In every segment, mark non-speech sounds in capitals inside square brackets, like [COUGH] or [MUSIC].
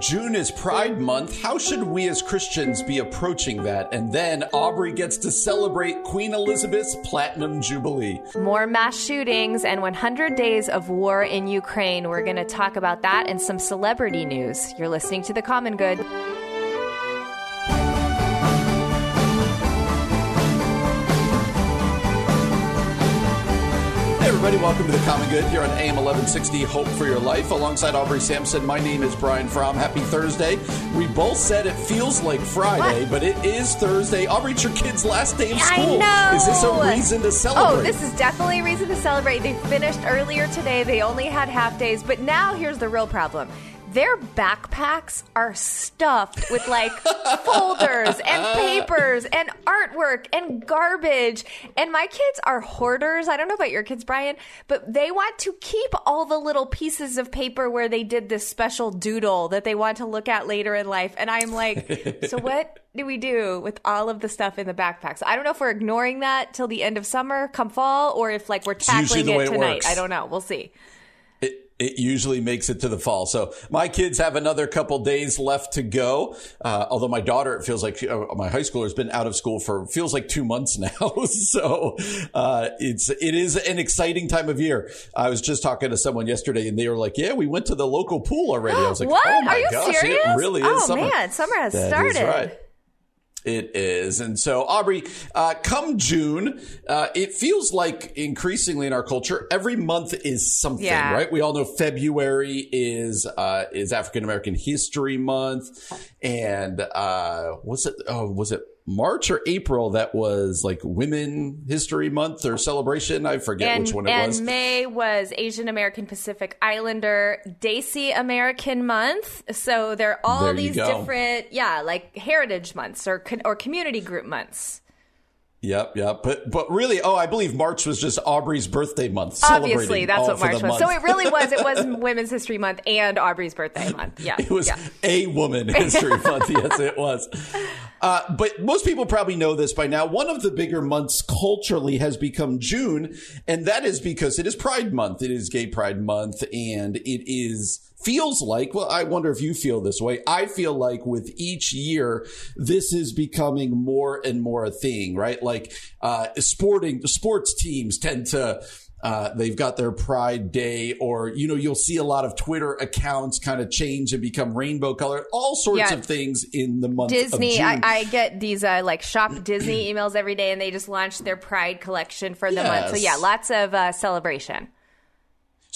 June is Pride Month. How should we as Christians be approaching that? And then Aubrey gets to celebrate Queen Elizabeth's Platinum Jubilee. More mass shootings and 100 days of war in Ukraine. We're going to talk about that and some celebrity news. You're listening to The Common Good. Everybody. Welcome to the Common Good here on AM 1160 Hope for Your Life. Alongside Aubrey Sampson, my name is Brian Fromm. Happy Thursday. We both said it feels like Friday, what? but it is Thursday. Aubrey, it's your kid's last day of school. I know. Is this a reason to oh, celebrate? Oh, this is definitely a reason to celebrate. They finished earlier today. They only had half days, but now here's the real problem their backpacks are stuffed with like [LAUGHS] folders and papers and artwork and garbage. And my kids are hoarders. I don't know about your kids, Brian, but they want to keep all the little pieces of paper where they did this special doodle that they want to look at later in life. And I'm like, so [LAUGHS] what do we do with all of the stuff in the backpacks? I don't know if we're ignoring that till the end of summer, come fall, or if like we're tackling it tonight. It I don't know. We'll see it usually makes it to the fall. So my kids have another couple days left to go. Uh, although my daughter, it feels like uh, my high schooler has been out of school for feels like two months [LAUGHS] now. so uh, it's it is an exciting time of year. I was just talking to someone yesterday, and they were like, "Yeah, we went to the local pool already." I was like, [GASPS] "What? Oh my Are you gosh, serious? It really is. Oh summer. man, summer has that started." right. It is. And so, Aubrey, uh, come June, uh, it feels like increasingly in our culture, every month is something, yeah. right? We all know February is, uh, is African American History Month. And, uh, was it, oh, was it March or April that was like Women History Month or celebration. I forget and, which one it and was. And May was Asian American Pacific Islander Desi American Month. So there are all there these different, yeah, like heritage months or or community group months. Yep, yep. But but really, oh, I believe March was just Aubrey's birthday month. Obviously, that's what March was. Month. So it really was. It was [LAUGHS] Women's History Month and Aubrey's birthday month. Yeah, it was yeah. a Woman [LAUGHS] History Month. Yes, it was. Uh, but most people probably know this by now. One of the bigger months culturally has become June, and that is because it is Pride Month. It is Gay Pride Month, and it is feels like, well, I wonder if you feel this way. I feel like with each year, this is becoming more and more a thing, right? Like, uh, sporting, sports teams tend to, uh, they've got their Pride Day, or you know, you'll see a lot of Twitter accounts kind of change and become rainbow colored. All sorts yeah. of things in the month. Disney, I, I, get these uh, like shop Disney [CLEARS THROAT] emails every day, and they just launched their Pride collection for the yes. month. So yeah, lots of uh, celebration.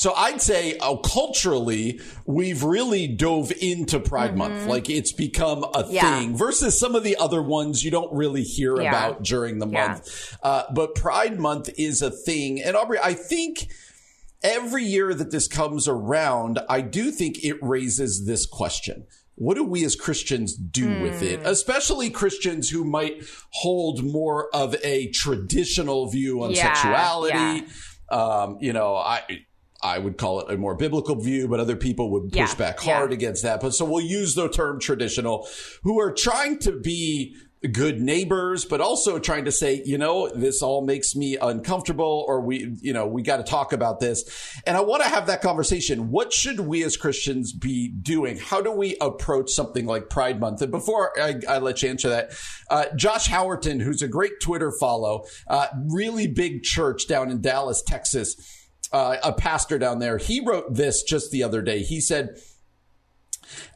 So I'd say uh, culturally, we've really dove into Pride mm-hmm. Month. Like it's become a yeah. thing versus some of the other ones you don't really hear yeah. about during the yeah. month. Uh, but Pride Month is a thing. And Aubrey, I think every year that this comes around, I do think it raises this question. What do we as Christians do mm. with it? Especially Christians who might hold more of a traditional view on sexuality. Um, you know, I, I would call it a more biblical view, but other people would push yeah, back hard yeah. against that. But so we'll use the term traditional, who are trying to be good neighbors, but also trying to say, you know, this all makes me uncomfortable or we, you know, we got to talk about this. And I want to have that conversation. What should we as Christians be doing? How do we approach something like Pride Month? And before I, I let you answer that, uh, Josh Howerton, who's a great Twitter follow, uh, really big church down in Dallas, Texas uh, a pastor down there, he wrote this just the other day. He said,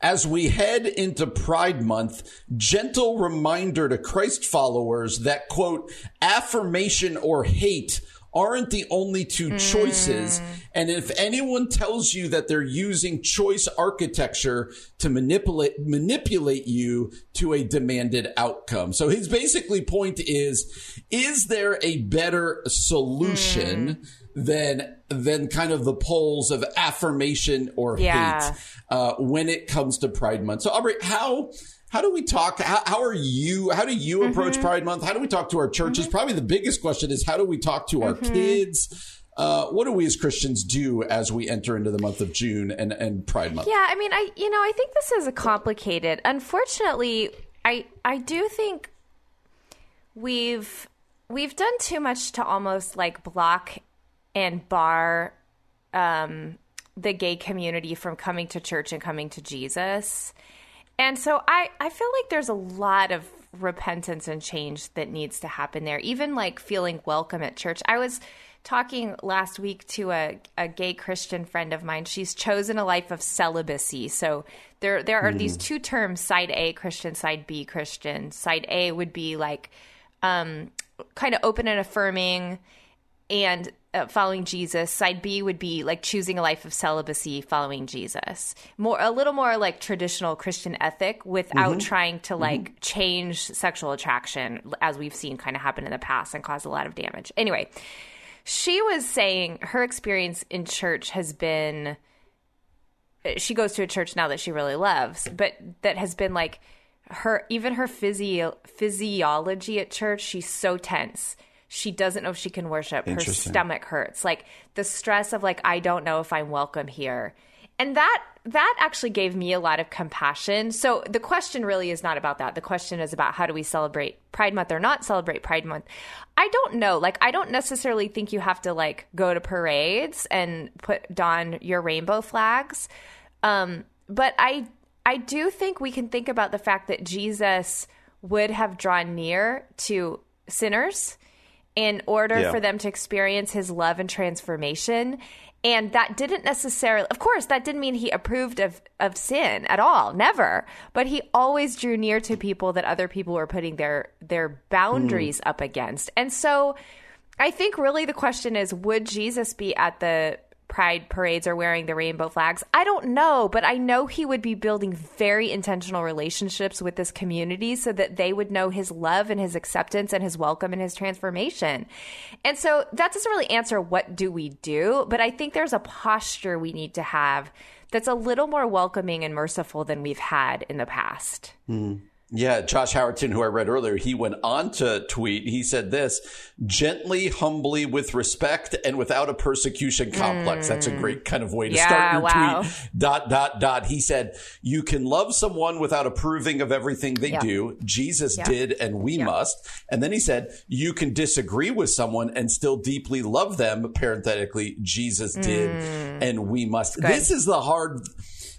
as we head into Pride Month, gentle reminder to Christ followers that, quote, affirmation or hate aren't the only two mm. choices. And if anyone tells you that they're using choice architecture to manipulate, manipulate you to a demanded outcome. So his basically point is, is there a better solution? Mm than than kind of the poles of affirmation or yeah. hate uh, when it comes to Pride Month. So, Aubrey, how how do we talk? How, how are you? How do you approach mm-hmm. Pride Month? How do we talk to our churches? Mm-hmm. Probably the biggest question is how do we talk to our mm-hmm. kids? Uh, what do we as Christians do as we enter into the month of June and, and Pride Month? Yeah, I mean, I you know, I think this is a complicated. Unfortunately, I I do think we've we've done too much to almost like block and bar um, the gay community from coming to church and coming to Jesus. And so I I feel like there's a lot of repentance and change that needs to happen there. Even like feeling welcome at church. I was talking last week to a, a gay Christian friend of mine. She's chosen a life of celibacy. So there there are mm. these two terms: side A Christian, side B Christian. Side A would be like um, kind of open and affirming, and uh, following Jesus. Side B would be like choosing a life of celibacy, following Jesus. More a little more like traditional Christian ethic without mm-hmm. trying to like mm-hmm. change sexual attraction, as we've seen kind of happen in the past and cause a lot of damage. Anyway she was saying her experience in church has been she goes to a church now that she really loves, but that has been like her even her physio- physiology at church, she's so tense. She doesn't know if she can worship. Her stomach hurts. Like the stress of like I don't know if I'm welcome here and that that actually gave me a lot of compassion. So the question really is not about that. The question is about how do we celebrate Pride Month or not celebrate Pride Month. I don't know. Like I don't necessarily think you have to like go to parades and put don your rainbow flags. Um, but I I do think we can think about the fact that Jesus would have drawn near to sinners in order yeah. for them to experience his love and transformation. And that didn't necessarily, of course, that didn't mean he approved of, of sin at all, never. But he always drew near to people that other people were putting their their boundaries mm. up against. And so I think really the question is would Jesus be at the pride parades or wearing the rainbow flags. I don't know, but I know he would be building very intentional relationships with this community so that they would know his love and his acceptance and his welcome and his transformation. And so that doesn't really answer what do we do, but I think there's a posture we need to have that's a little more welcoming and merciful than we've had in the past. Mm. Yeah, Josh Howerton, who I read earlier, he went on to tweet. He said this gently, humbly, with respect, and without a persecution complex. Mm. That's a great kind of way to yeah, start your wow. tweet. Dot, dot, dot. He said, You can love someone without approving of everything they yep. do. Jesus yep. did, and we must. And then he said, You can disagree with someone and still deeply love them. Parenthetically, Jesus did, mm. and we must. Good. This is the hard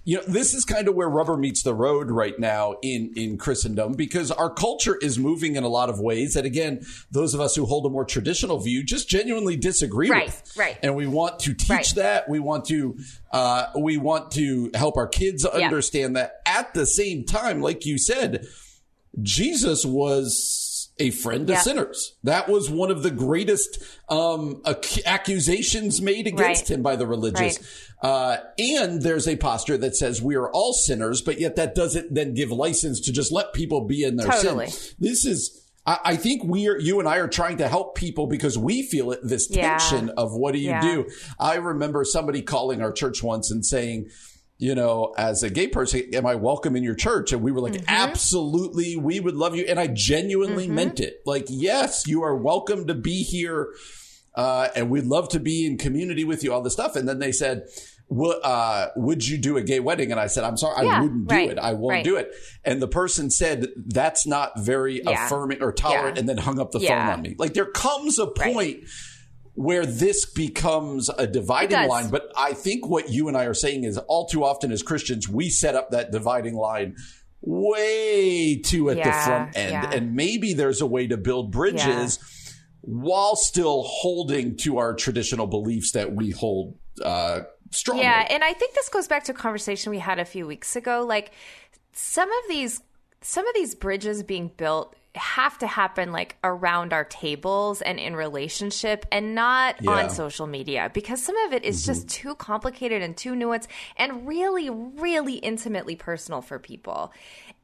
you know, this is kind of where rubber meets the road right now in, in Christendom because our culture is moving in a lot of ways that, again, those of us who hold a more traditional view just genuinely disagree right, with. Right. And we want to teach right. that. We want to, uh, we want to help our kids understand yeah. that. At the same time, like you said, Jesus was a friend yeah. of sinners. That was one of the greatest um, ac- accusations made against right. him by the religious. Right. Uh, and there's a posture that says we are all sinners, but yet that doesn't then give license to just let people be in their totally. sin. This is, I, I think we are, you and I are trying to help people because we feel it, this tension yeah. of what do you yeah. do? I remember somebody calling our church once and saying, you know, as a gay person, am I welcome in your church? And we were like, mm-hmm. absolutely, we would love you. And I genuinely mm-hmm. meant it. Like, yes, you are welcome to be here uh, and we'd love to be in community with you, all this stuff. And then they said, uh, would you do a gay wedding? And I said, I'm sorry, yeah, I wouldn't do right, it. I won't right. do it. And the person said, that's not very yeah. affirming or tolerant, yeah. and then hung up the phone on me. Like there comes a point right. Where this becomes a dividing line. But I think what you and I are saying is all too often as Christians, we set up that dividing line way too at the front end. And maybe there's a way to build bridges while still holding to our traditional beliefs that we hold uh, strongly. Yeah, and I think this goes back to a conversation we had a few weeks ago. Like some of these, some of these bridges being built have to happen like around our tables and in relationship and not yeah. on social media because some of it is mm-hmm. just too complicated and too nuanced and really really intimately personal for people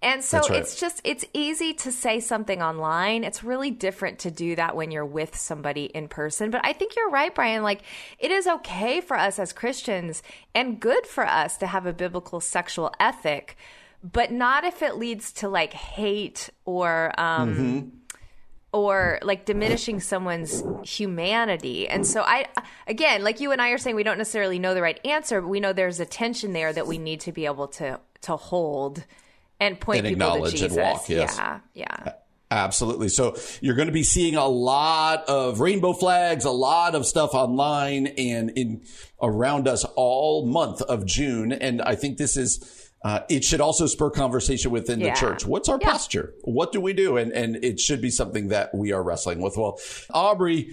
and so right. it's just it's easy to say something online. It's really different to do that when you're with somebody in person. But I think you're right, Brian. Like it is okay for us as Christians and good for us to have a biblical sexual ethic, but not if it leads to like hate or um mm-hmm or like diminishing someone's humanity. And so I again, like you and I are saying we don't necessarily know the right answer, but we know there's a tension there that we need to be able to to hold and point and people acknowledge to Jesus. and walk. Yes. Yeah, yeah. Absolutely. So you're going to be seeing a lot of rainbow flags, a lot of stuff online and in around us all month of June. And I think this is. Uh, it should also spur conversation within yeah. the church. What's our yeah. posture? What do we do? And and it should be something that we are wrestling with. Well, Aubrey,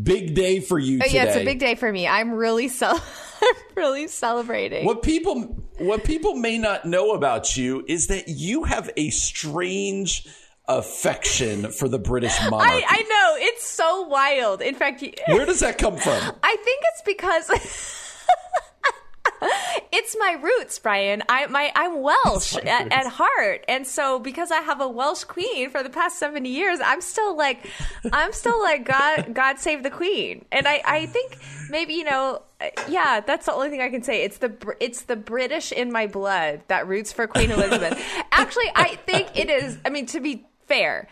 big day for you today. Oh, yeah, it's a big day for me. I'm really so [LAUGHS] I'm really celebrating. What people what people may not know about you is that you have a strange affection for the British monarch. I, I know it's so wild. In fact, where does that come from? I think it's because. [LAUGHS] it's my roots, Brian. I my I'm Welsh at, at, heart, and so because I have a Welsh queen for the past seventy years, I'm still like, I'm still like God. God save the queen, and I I think maybe you know, yeah, that's the only thing I can say. It's the it's the British in my blood that roots for Queen Elizabeth. [LAUGHS] Actually, I think it is. I mean, to be fair,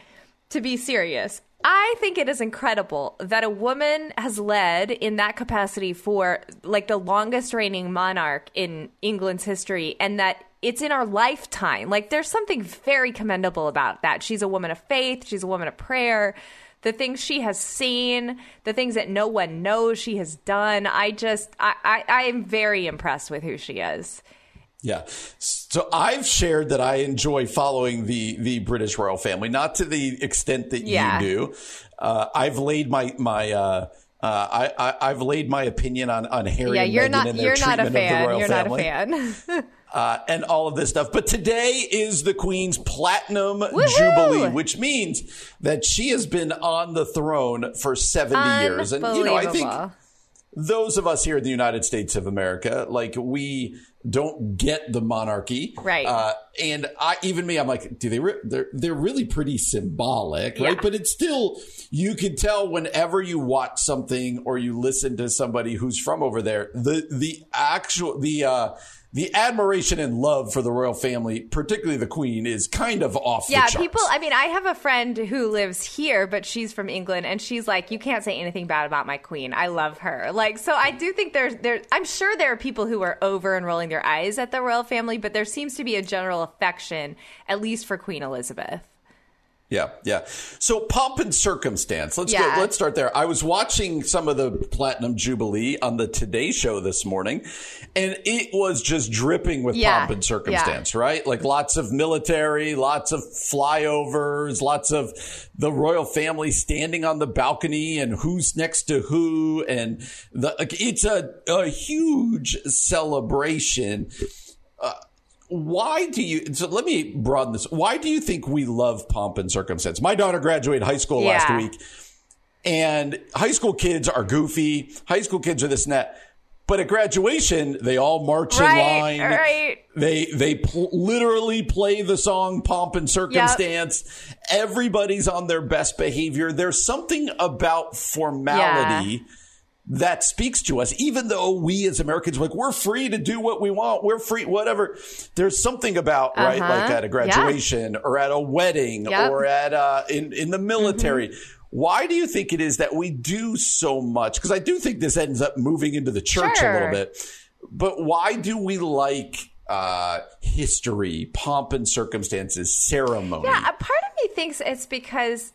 to be serious, I think it is incredible that a woman has led in that capacity for like the longest reigning monarch in England's history and that it's in our lifetime. Like there's something very commendable about that. She's a woman of faith, she's a woman of prayer. The things she has seen, the things that no one knows she has done. I just, I, I, I am very impressed with who she is. Yeah. So I've shared that I enjoy following the the British royal family, not to the extent that yeah. you do. Uh, I've laid my my uh, uh, I, I have laid my opinion on on Harry. Yeah, you're not you're not a fan. You're family. not a fan. [LAUGHS] uh, and all of this stuff. But today is the Queen's Platinum Woo-hoo! Jubilee, which means that she has been on the throne for 70 years. And, you know, I think those of us here in the United States of America, like we don't get the monarchy, right? Uh, and I, even me, I'm like, do they? Re- they're they're really pretty symbolic, right? Yeah. But it's still you can tell whenever you watch something or you listen to somebody who's from over there, the the actual the uh, the admiration and love for the royal family, particularly the queen, is kind of off yeah, people, I mean, I have a friend who lives here, but she's from England, and she's like, you can't say anything bad about my queen. I love her. Like, so I do think there's, there, I'm sure there are people who are over and rolling their eyes at the royal family, but there seems to be a general affection, at least for Queen Elizabeth. Yeah, yeah. So pomp and circumstance. Let's yeah. go. Let's start there. I was watching some of the Platinum Jubilee on the Today Show this morning, and it was just dripping with yeah. pomp and circumstance. Yeah. Right, like lots of military, lots of flyovers, lots of the royal family standing on the balcony, and who's next to who, and the it's a a huge celebration. Uh, why do you so let me broaden this. Why do you think we love pomp and circumstance? My daughter graduated high school yeah. last week and high school kids are goofy. High school kids are this and that. But at graduation they all march right, in line. right. they they pl- literally play the song pomp and circumstance. Yep. everybody's on their best behavior. There's something about formality yeah that speaks to us, even though we as Americans, like, we're free to do what we want. We're free, whatever. There's something about, uh-huh. right, like at a graduation yeah. or at a wedding yep. or at, uh, in, in the military. Mm-hmm. Why do you think it is that we do so much? Because I do think this ends up moving into the church sure. a little bit. But why do we like uh, history, pomp and circumstances, ceremony? Yeah, a part of me thinks it's because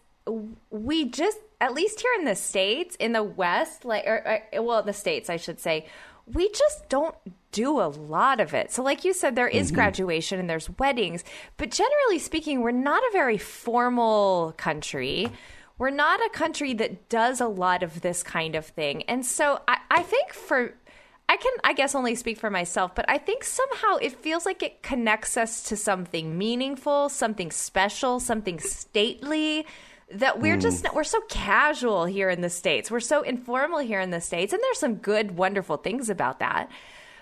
we just at least here in the states in the west like or, or, well the states i should say we just don't do a lot of it. So like you said there is mm-hmm. graduation and there's weddings but generally speaking we're not a very formal country. We're not a country that does a lot of this kind of thing. And so i, I think for I can, I guess, only speak for myself, but I think somehow it feels like it connects us to something meaningful, something special, something stately that we're mm. just we're so casual here in the states. We're so informal here in the states, and there's some good, wonderful things about that.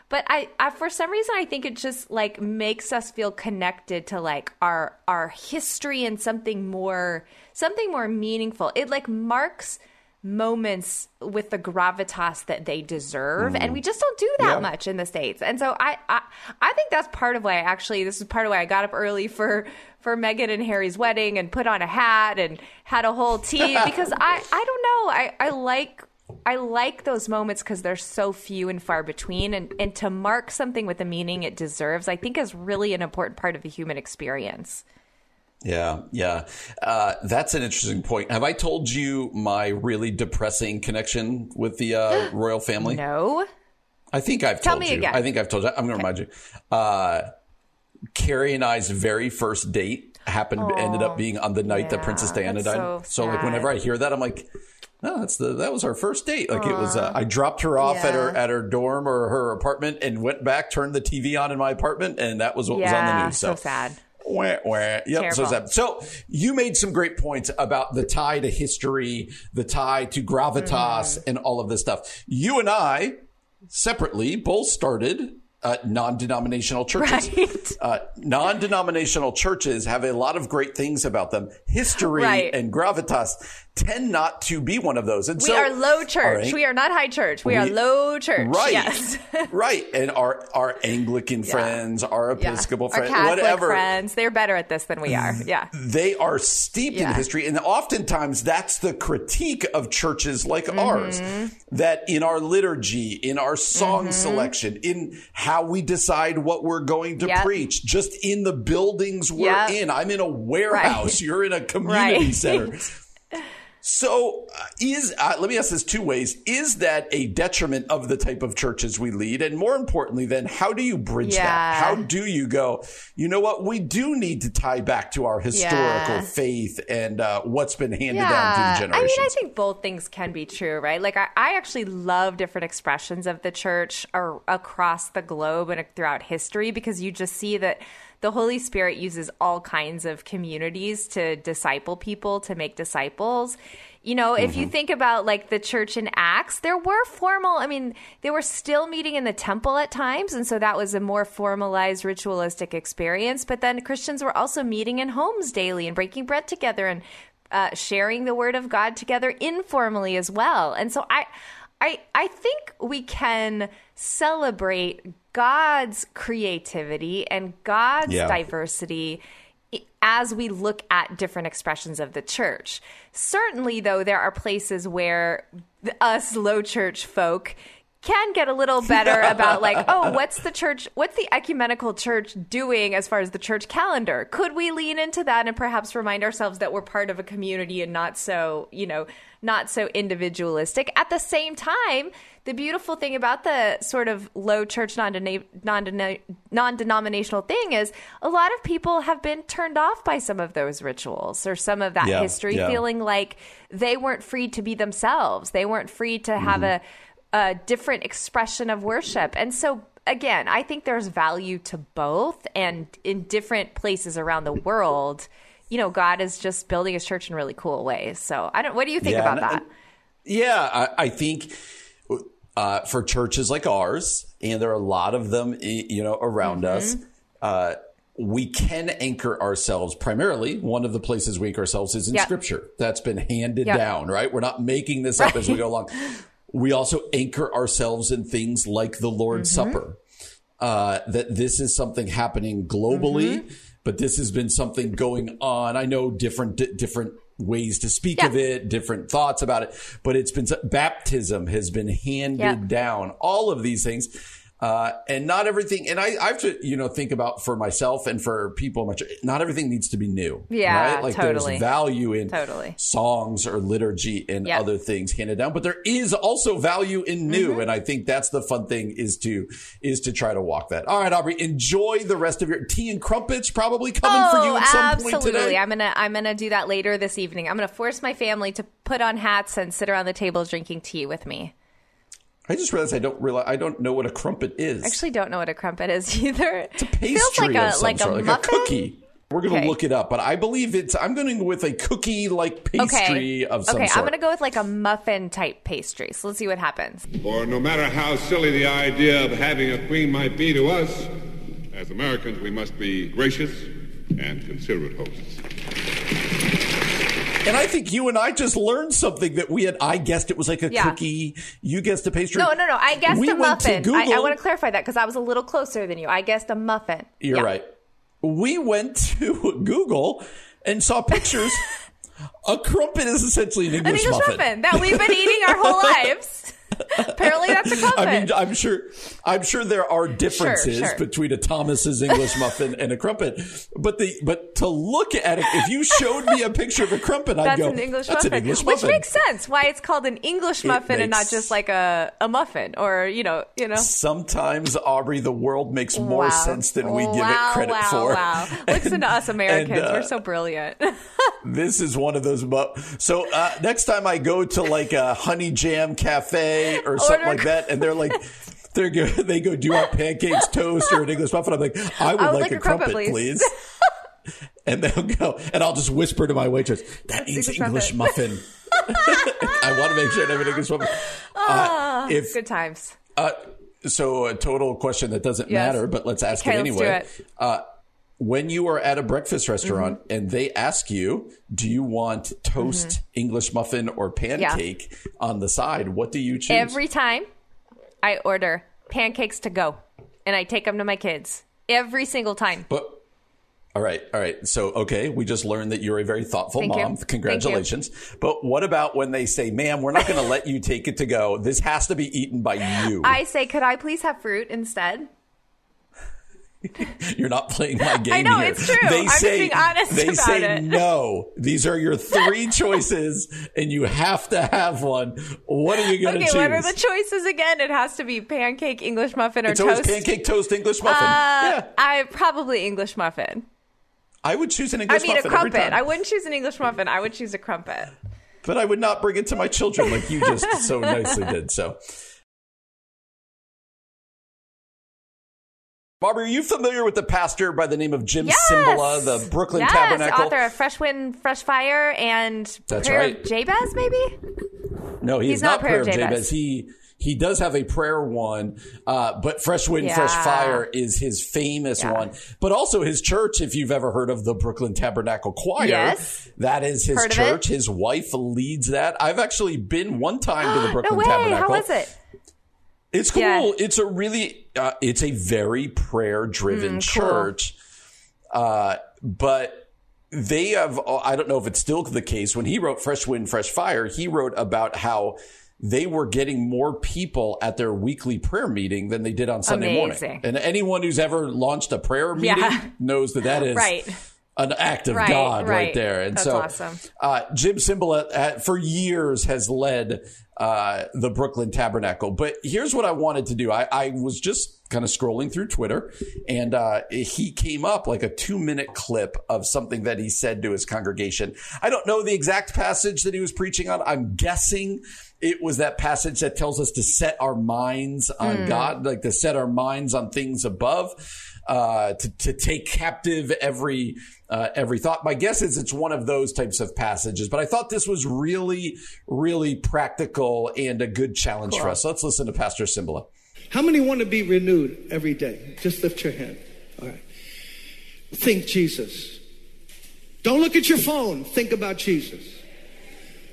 But I, I, for some reason, I think it just like makes us feel connected to like our our history and something more something more meaningful. It like marks moments with the gravitas that they deserve mm. and we just don't do that yeah. much in the states and so I, I i think that's part of why I actually this is part of why i got up early for for meghan and harry's wedding and put on a hat and had a whole [LAUGHS] tea because i i don't know i i like I like those moments because they're so few and far between, and, and to mark something with the meaning it deserves, I think is really an important part of the human experience. Yeah, yeah. Uh, that's an interesting point. Have I told you my really depressing connection with the uh, [GASPS] royal family? No. I think I've Tell told me you. Again. I think I've told you. I'm going to okay. remind you. Uh, Carrie and I's very first date happened, oh, ended up being on the night yeah, that Princess Diana died. So, so, like, whenever I hear that, I'm like, no, that's the that was our first date. Like Aww. it was, uh, I dropped her off yeah. at her at her dorm or her apartment and went back, turned the TV on in my apartment, and that was what yeah, was on the news. So, so sad. Wah, wah. Yep. Terrible. So. So you made some great points about the tie to history, the tie to gravitas, mm. and all of this stuff. You and I separately both started uh, non-denominational churches. Right. Uh, non-denominational churches have a lot of great things about them. History right. and gravitas tend not to be one of those. And we so, are low church. Right, we are not high church. We, we, are low church. Right. Yes. [LAUGHS] right. And our our Anglican yeah. friends, our Episcopal yeah. friends, our whatever friends, they're better at this than we are. Yeah. They are steeped yeah. in history, and oftentimes that's the critique of churches like mm-hmm. ours. That in our liturgy, in our song mm-hmm. selection, in how we decide what we're going to yep. preach, just in the buildings we're yep. in. I'm in a warehouse. Right. You're in a [LAUGHS] community right. center. [LAUGHS] So, uh, is uh, let me ask this two ways: Is that a detriment of the type of churches we lead, and more importantly, then how do you bridge yeah. that? How do you go? You know what? We do need to tie back to our historical yeah. faith and uh, what's been handed yeah. down through generations. I mean, I think both things can be true, right? Like, I, I actually love different expressions of the church across the globe and throughout history because you just see that the Holy Spirit uses all kinds of communities to disciple people, to make disciples. You know, if mm-hmm. you think about like the church in Acts, there were formal, I mean, they were still meeting in the temple at times. And so that was a more formalized ritualistic experience. But then Christians were also meeting in homes daily and breaking bread together and uh, sharing the word of God together informally as well. And so I, I, I think we can celebrate God's creativity and God's yeah. diversity as we look at different expressions of the church. Certainly, though, there are places where us low church folk can get a little [LAUGHS] better about like oh what's the church what's the ecumenical church doing as far as the church calendar could we lean into that and perhaps remind ourselves that we're part of a community and not so you know not so individualistic at the same time the beautiful thing about the sort of low church non-denominational thing is a lot of people have been turned off by some of those rituals or some of that yeah, history yeah. feeling like they weren't free to be themselves they weren't free to have mm-hmm. a, a different expression of worship and so again i think there's value to both and in different places around the world you know god is just building his church in really cool ways so i don't what do you think yeah, about that yeah I, I think uh, for churches like ours, and there are a lot of them, you know, around mm-hmm. us. Uh, we can anchor ourselves primarily. One of the places we anchor ourselves is in yep. scripture. That's been handed yep. down, right? We're not making this up as we go along. [LAUGHS] We also anchor ourselves in things like the Lord's mm-hmm. Supper. Uh, that this is something happening globally, mm-hmm. but this has been something going on. I know different, different ways to speak yeah. of it, different thoughts about it, but it's been baptism has been handed yeah. down. All of these things uh, and not everything, and I, I have to, you know, think about for myself and for people much, not everything needs to be new. Yeah. Right? Like totally. there's value in totally. songs or liturgy and yep. other things handed down, but there is also value in new. Mm-hmm. And I think that's the fun thing is to, is to try to walk that. All right, Aubrey, enjoy the rest of your tea and crumpets probably coming oh, for you at some absolutely. point today. I'm going to, I'm going to do that later this evening. I'm going to force my family to put on hats and sit around the table drinking tea with me. I just realized I don't realize I don't know what a crumpet is. I actually don't know what a crumpet is [LAUGHS] either. It's a pastry Feels like of a some like sort, a like muffin. a cookie. We're going to Okay. look it up, but I believe it's. I'm going with a cookie like pastry Okay. of some okay, sort. I'm gonna go with like a muffin type pastry. So let's see what happens. For no matter how silly the idea of having a queen might be to us, as Americans, we must be gracious and considerate hosts. And I think you and I just learned something that we had. I guessed it was like a Yeah. cookie. You guessed a pastry. No, no, no. I guessed we a went to muffin. I, I want to clarify that because I was a little closer than you. I guessed a muffin. You're Yeah. right. We went to Google and saw pictures. [LAUGHS] a crumpet is essentially an An English, English muffin. that we've been eating our whole [LAUGHS] lives. Apparently, that's a crumpet. [LAUGHS] I mean, I'm sure, I'm sure there are differences sure. between a Thomas's English [LAUGHS] muffin and a crumpet, but the but to look at it, if you showed me a picture of a crumpet, I'd that's go, an English "That's muffin, an English which muffin." makes sense. Why it's called an English muffin and not just like a, a muffin or you know you know. Sometimes, Aubrey, the world makes more Wow. sense than we give it Wow, credit wow, for. Wow, listen to us [LAUGHS] Americans. uh, We're so brilliant. This is one of those. Mu- so uh, next time I go to like a honey jam cafe or something like that, and they're like, they're go, [LAUGHS] they go, do you want pancakes, toast, or an English muffin? I'm like, I would, like, a crumpet, please. [LAUGHS] and they'll go, and I'll just whisper to my waitress, that means English English muffin. [LAUGHS] I want to make sure I have an English muffin. Uh, if Good times. uh, so a total question that doesn't Yes. matter, but let's ask Okay, it let's do anyway. it. Uh, when you are at a breakfast restaurant and they ask you, do you want toast, Mm-hmm. English muffin, or pancake on the side? What do you choose? Every time I order pancakes to go and I take them to my kids. Every single time. but all right, all right. So okay, we just learned that you're a very thoughtful Thank mom. You. Congratulations. But what about when they say, "Ma'am, we're not going to let you take it to go. This has to be eaten by you." I say, could I please have fruit instead? [LAUGHS] You're not playing my game I know, here. it's true. They I'm just say, being honest They about say it. no. These are your three [LAUGHS] choices, and you have to have one. What are you going to choose? Okay, choose? what are the choices again? It has to be pancake, English muffin, or it's toast. pancake, toast, English muffin. Uh, yeah, I probably English muffin. I would choose an English. I mean, a crumpet. I wouldn't choose an English muffin. I would choose a crumpet. but I would not bring it to my children like you just so nicely did. So. Barbara, are you familiar with the pastor by the name of Jim Yes. Cymbala, the Brooklyn Tabernacle? yes, Tabernacle? author of Fresh Wind, Fresh Fire, and That's Prayer right. of Jabez, maybe? No, he's, He's not Prayer Prayer of Jabez. Jabez. He he does have a prayer one, uh, but Fresh Wind, Fresh Fire is his famous Yeah. one. But also his church, if you've ever heard of the Brooklyn Tabernacle Choir, Yes. that is his Heard church. His wife leads that. I've actually been one time to the [GASPS] No Brooklyn way. Tabernacle. How was it? It's cool. Yeah. It's a really, uh, it's a very prayer driven Mm, cool. church. Uh, but they have, I don't know if it's still the case. When he wrote Fresh Wind, Fresh Fire, he wrote about how they were getting more people at their weekly prayer meeting than they did on Sunday morning. And anyone who's ever launched a prayer meeting Yeah. knows that that is [LAUGHS] Right. An act of Right, God right, right. there. And That's so, awesome. uh, Jim Cymbala uh, for years has led uh, the Brooklyn Tabernacle. But here's what I wanted to do. I, I was just kind of scrolling through Twitter, and uh, he came up like a two minute clip of something that he said to his congregation. I don't know the exact passage that he was preaching on. I'm guessing it was that passage that tells us to set our minds on God, like to set our minds on things above uh, to, to take captive every uh, every thought. My guess is it's one of those types of passages, but I thought this was really, really practical and a good challenge for us. Let's listen to Pastor Cymbala. How many want to be renewed every day? Just lift your hand. All right. Think Jesus. Don't look at your phone. Think about Jesus.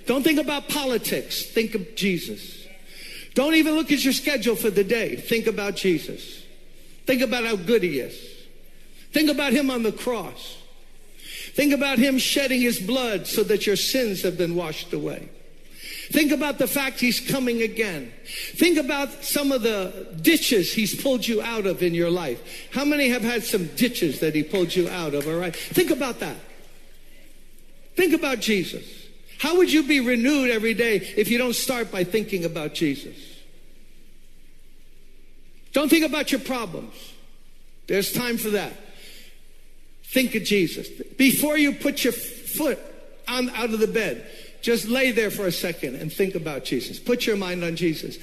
Don't think about politics. Think of Jesus. Don't even look at your schedule for the day. Think about Jesus. Think about how good he is. Think about him on the cross. Think about him shedding his blood so that your sins have been washed away. Think about the fact he's coming again. Think about some of the ditches he's pulled you out of in your life. How many have had some ditches that he pulled you out of, all right? Think about that. Think about Jesus. How would you be renewed every day if you don't start by thinking about Jesus? Don't think about your problems. There's time for that. Think of Jesus. Before you put your foot on, out of the bed, just lay there for a second and think about Jesus. Put your mind on Jesus.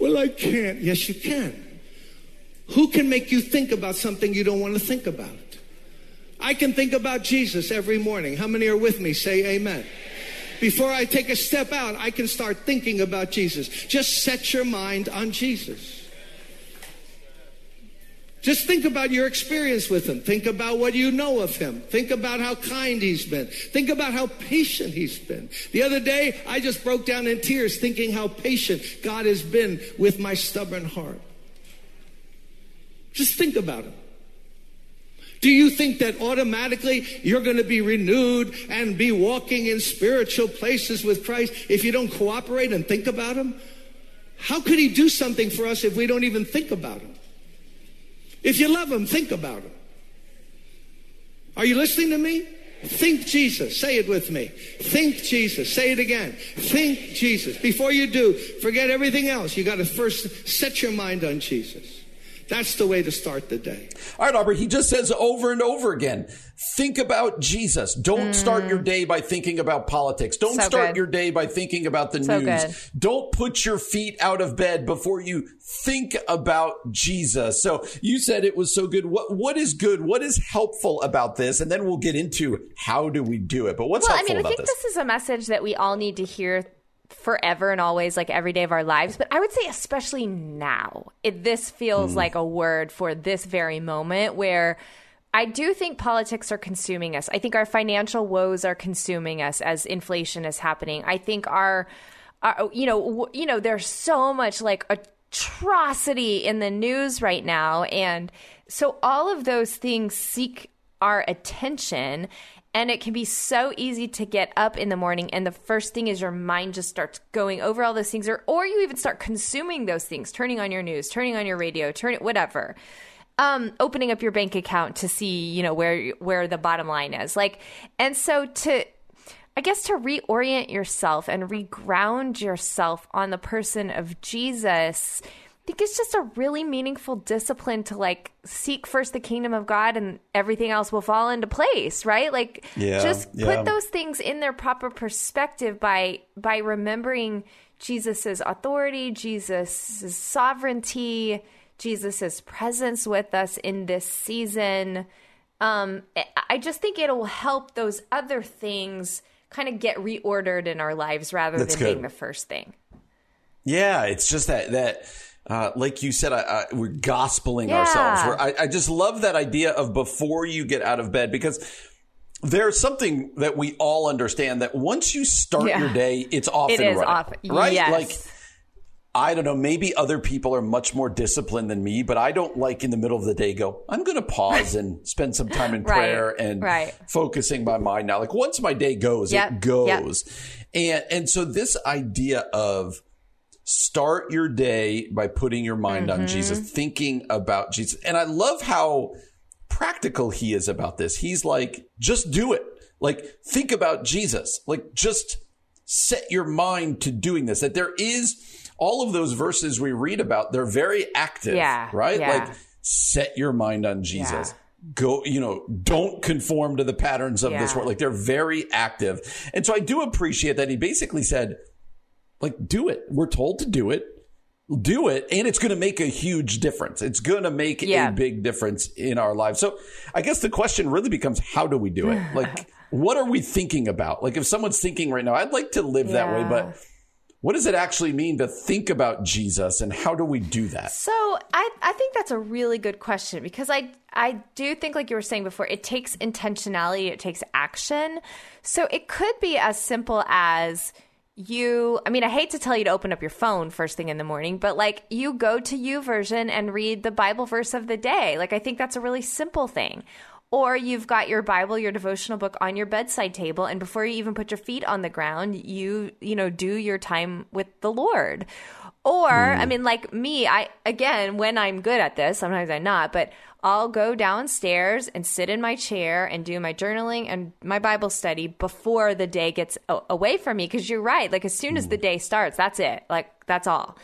Well, I can't. Yes, you can. Who can make you think about something you don't want to think about? I can think about Jesus every morning. How many are with me? Say amen. Before I take a step out, I can start thinking about Jesus. Just set your mind on Jesus. Just think about your experience with him. Think about what you know of him. Think about how kind he's been. Think about how patient he's been. The other day, I just broke down in tears thinking how patient God has been with my stubborn heart. Just think about him. Do you think that automatically you're going to be renewed and be walking in spiritual places with Christ if you don't cooperate and think about Him? How could He do something for us if we don't even think about Him? If you love Him, think about Him. Are you listening to me? Think Jesus. Say it with me. Think Jesus. Say it again. Think Jesus. Before you do, forget everything else. You got to first set your mind on Jesus. That's the way to start the day. All right, Aubrey, he just says over and over again think about Jesus. Don't mm. start your day by thinking about politics. Don't so start good. your day by thinking about the so news. Good. Don't put your feet out of bed before you think about Jesus. So you said it was so good. What what is good? What is helpful about this? And then we'll get into how do we do it. But what's well, helpful I mean, I think this? this is a message that we all need to hear forever and always, like every day of our lives. But I would say, especially now, it, this feels mm. like a word for this very moment where. I do think politics are consuming us. I think our financial woes are consuming us as inflation is happening. I think our, our you know, w- you know, there's so much like atrocity in the news right now, and so all of those things seek our attention. And it can be so easy to get up in the morning and the first thing is your mind just starts going over all those things or or you even start consuming those things, turning on your news, turning on your radio, turning whatever. Um, opening up your bank account to see, you know, where where the bottom line is. Like and so to I guess to reorient yourself and reground yourself on the person of Jesus I think it's just a really meaningful discipline to like seek first the kingdom of God and everything else will fall into place, right? Like yeah, just yeah. put those things in their proper perspective by by remembering Jesus's authority, Jesus's sovereignty, Jesus's presence with us in this season. Um, I just think it'll help those other things kind of get reordered in our lives rather That's than good. being the first thing. Yeah, it's just that that uh, like you said, I, I, we're gospeling yeah. ourselves. I, I just love that idea of before you get out of bed because there's something that we all understand that once you start yeah. your day, it's off it and running, off. right? Yes. Like I don't know, maybe other people are much more disciplined than me, but I don't like in the middle of the day go, I'm going to pause and [LAUGHS] spend some time in right. prayer and right. focusing my mind now. Like once my day goes, yep. it goes. Yep. And and so this idea of start your day by putting your mind mm-hmm. on Jesus, thinking about Jesus. And I love how practical he is about this. He's like, just do it. Like, think about Jesus. Like, just set your mind to doing this. That there is all of those verses we read about, they're very active. Yeah. Right? Yeah. Like, set your mind on Jesus. Yeah go, you know, don't conform to the patterns of this world. Like they're very active. And so I do appreciate that he basically said, like, do it. We're told to do it. Do it, and it's going to make a huge difference. It's going to make a big difference in our lives. So, I guess the question really becomes how do we do it? [SIGHS] Like, what are we thinking about? Like, if someone's thinking right now, I'd like to live that way, but what does it actually mean to think about Jesus and how do we do that? So I, I think that's a really good question because I I do think like you were saying before, it takes intentionality, it takes action. So it could be as simple as you i mean i hate to tell you to open up your phone first thing in the morning but like you go to YouVersion and read the bible verse of the day like i think that's a really simple thing or you've got your bible your devotional book on your bedside table and before you even put your feet on the ground you you know do your time with the lord or mm. i mean like me i again when i'm good at this sometimes i'm not but I'll go downstairs and sit in my chair and do my journaling and my Bible study before the day gets away from me. Because you're right. Like as soon as the day starts, that's it. Like that's all.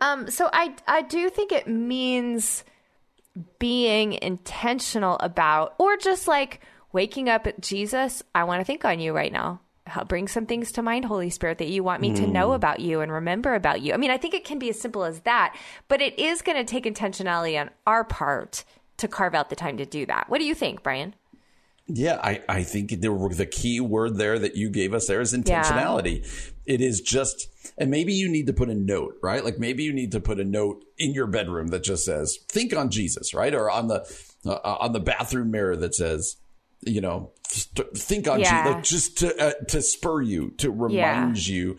Um, so I I do think it means being intentional about, or just like waking up at Jesus. I want to think on you right now. Help bring some things to mind, Holy Spirit, that you want me mm. to know hmm. about you and remember about you. I mean, I think it can be as simple as that, but it is going to take intentionality on our part to carve out the time to do that. What do you think, Brian? Yeah, I, I think the, the key word there that you gave us there is intentionality. Yeah. It is just, and maybe you need to put a note, right? Like maybe you need to put a note in your bedroom that just says, think on Jesus, right? Or on the, uh, on the bathroom mirror that says, you know, st- think on yeah. Jesus, like just to, uh, to spur you, to remind yeah. you.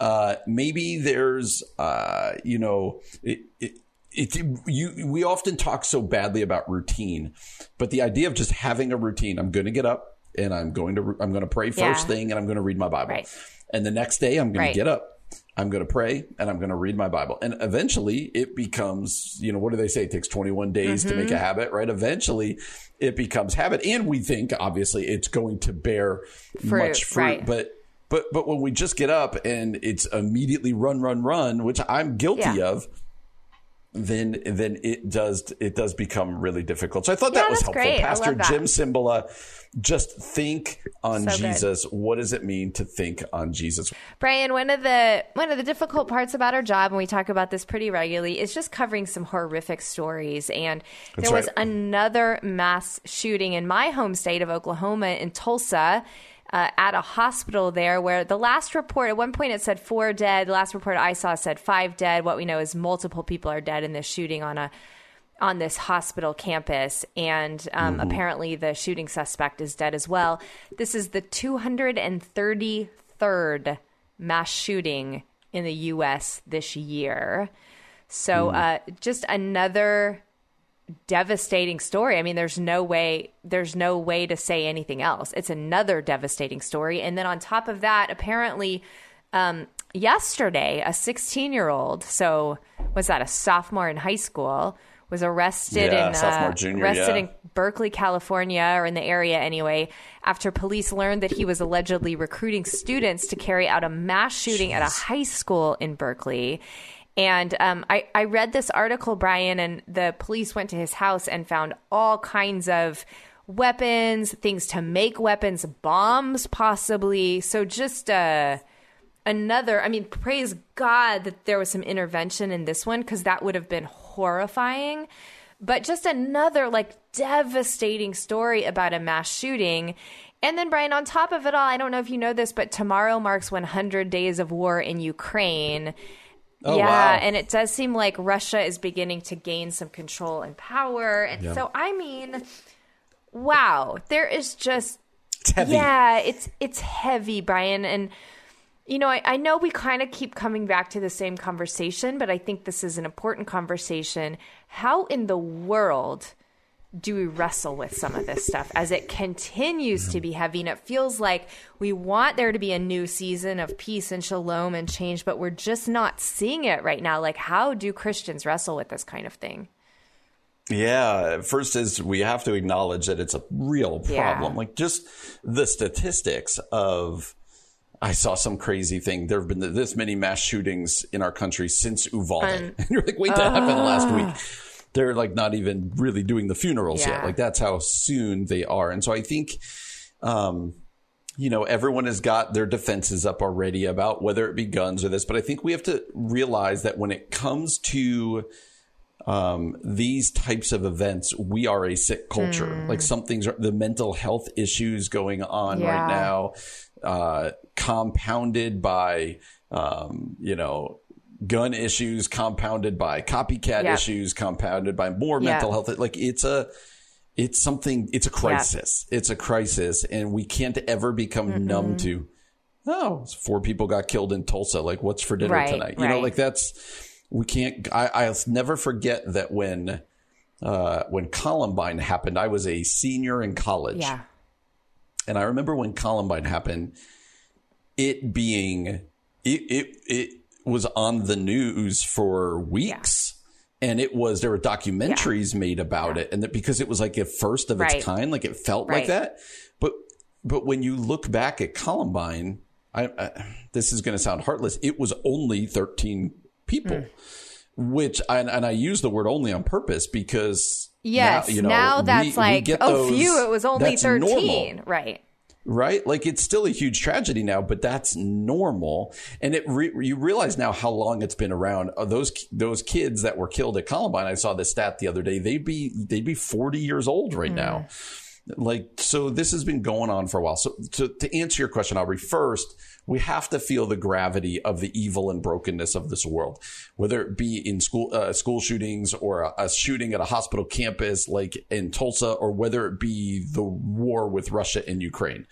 Uh, maybe there's, uh, you know, it, it, it, you, we often talk so badly about routine, but the idea of just having a routine, I'm going to get up and I'm going to, I'm going to pray first yeah. thing and I'm going to read my Bible. Right. And the next day I'm going right. to get up. I'm going to pray and I'm going to read my Bible. And eventually it becomes, you know, what do they say? It takes 21 days mm-hmm. to make a mm-hmm. habit, right? Eventually it becomes habit. And we think obviously it's going to bear fruit, much fruit, right. but but but when we just get up and it's immediately run run run which i'm guilty yeah. of then then it does it does become really difficult. So I thought yeah, that was helpful. Great. Pastor. Jim Cymbala, just think on so Jesus. Good. What does it mean to think on Jesus? Brian, one of the one of the difficult parts about our job, and we talk about this pretty regularly, is just covering some horrific stories. And That's there was right. another mass shooting in my home state of Oklahoma in Tulsa uh, at a hospital there where the last report, at one point it said four dead. The last report I saw said five dead. What we know is multiple people are dead in this shooting on a on this hospital campus, and um, mm-hmm. apparently the shooting suspect is dead as well. This is the 233rd mass shooting in the U.S. this year. So, mm. uh, just another devastating story. I mean, there's no way there's no way to say anything else. It's another devastating story. And then on top of that, apparently um, yesterday, a 16 year old, so was that a sophomore in high school, was arrested yeah, in sophomore, uh, junior, arrested yeah. in Berkeley, California, or in the area anyway, after police learned that he was allegedly recruiting students to carry out a mass shooting Jeez. at a high school in Berkeley. And um, I, I read this article, Brian, and the police went to his house and found all kinds of weapons, things to make weapons, bombs, possibly. So just uh, another, I mean, praise God that there was some intervention in this one because that would have been horrifying. But just another like devastating story about a mass shooting. And then, Brian, on top of it all, I don't know if you know this, but tomorrow marks 100 days of war in Ukraine. Oh, yeah, wow. and it does seem like Russia is beginning to gain some control and power. And yeah. so, I mean, wow, there is just it's heavy. Yeah, it's it's heavy, Brian. And you know, I, I know we kind of keep coming back to the same conversation, but I think this is an important conversation. How in the world do we wrestle with some of this stuff as it continues to be heavy and it feels like we want there to be a new season of peace and shalom and change but we're just not seeing it right now like how do christians wrestle with this kind of thing yeah first is we have to acknowledge that it's a real problem yeah. like just the statistics of I saw some crazy thing. There have been this many mass shootings in our country since Uvalde. Um, and [LAUGHS] you're like, wait, that uh, happened last week they're like not even really doing the funerals yeah. yet. Like that's how soon they are. And so I think, um, you know, everyone has got their defenses up already about whether it be guns or this, but I think we have to realize that when it comes to, um, these types of events, we are a sick culture. Mm. Like something's the mental health issues going on yeah. right now, uh, compounded by, um, you know, gun issues compounded by copycat yep. issues compounded by more yep. mental health like it's a it's something it's a crisis yep. it's a crisis and we can't ever become mm numb to oh four people got killed in tulsa like what's for dinner right, tonight you right. know like that's we can't I, i'll never forget that when uh, when columbine happened i was a senior in college yeah and i remember when columbine happened it being it it, it was on the news for weeks. Yeah. And it was, there were documentaries yeah. made about it. And that because it was like a first of its kind, like it felt right. like that. But, but when you look back at Columbine, I, I, this is going to sound heartless. It was only 13 people, mm. which, and, and I use the word only on purpose because Yes. Now, you know, now that's we, like, we oh, those, phew, it was only 13. Normal. Right. Right? Like it's still a huge tragedy now, but that's normal. And it re- you realize now how long it's been around. Uh, those those kids that were killed at Columbine, I saw the stat the other day. They'd be they'd be forty years old right mm. now. Like so, this has been going on for a while. So to to answer your question, Aubrey, first we have to feel the gravity of the evil and brokenness of this world, whether it be in school uh, school shootings or a, a, shooting at a hospital campus like in Tulsa, or whether it be the war with Russia and Ukraine.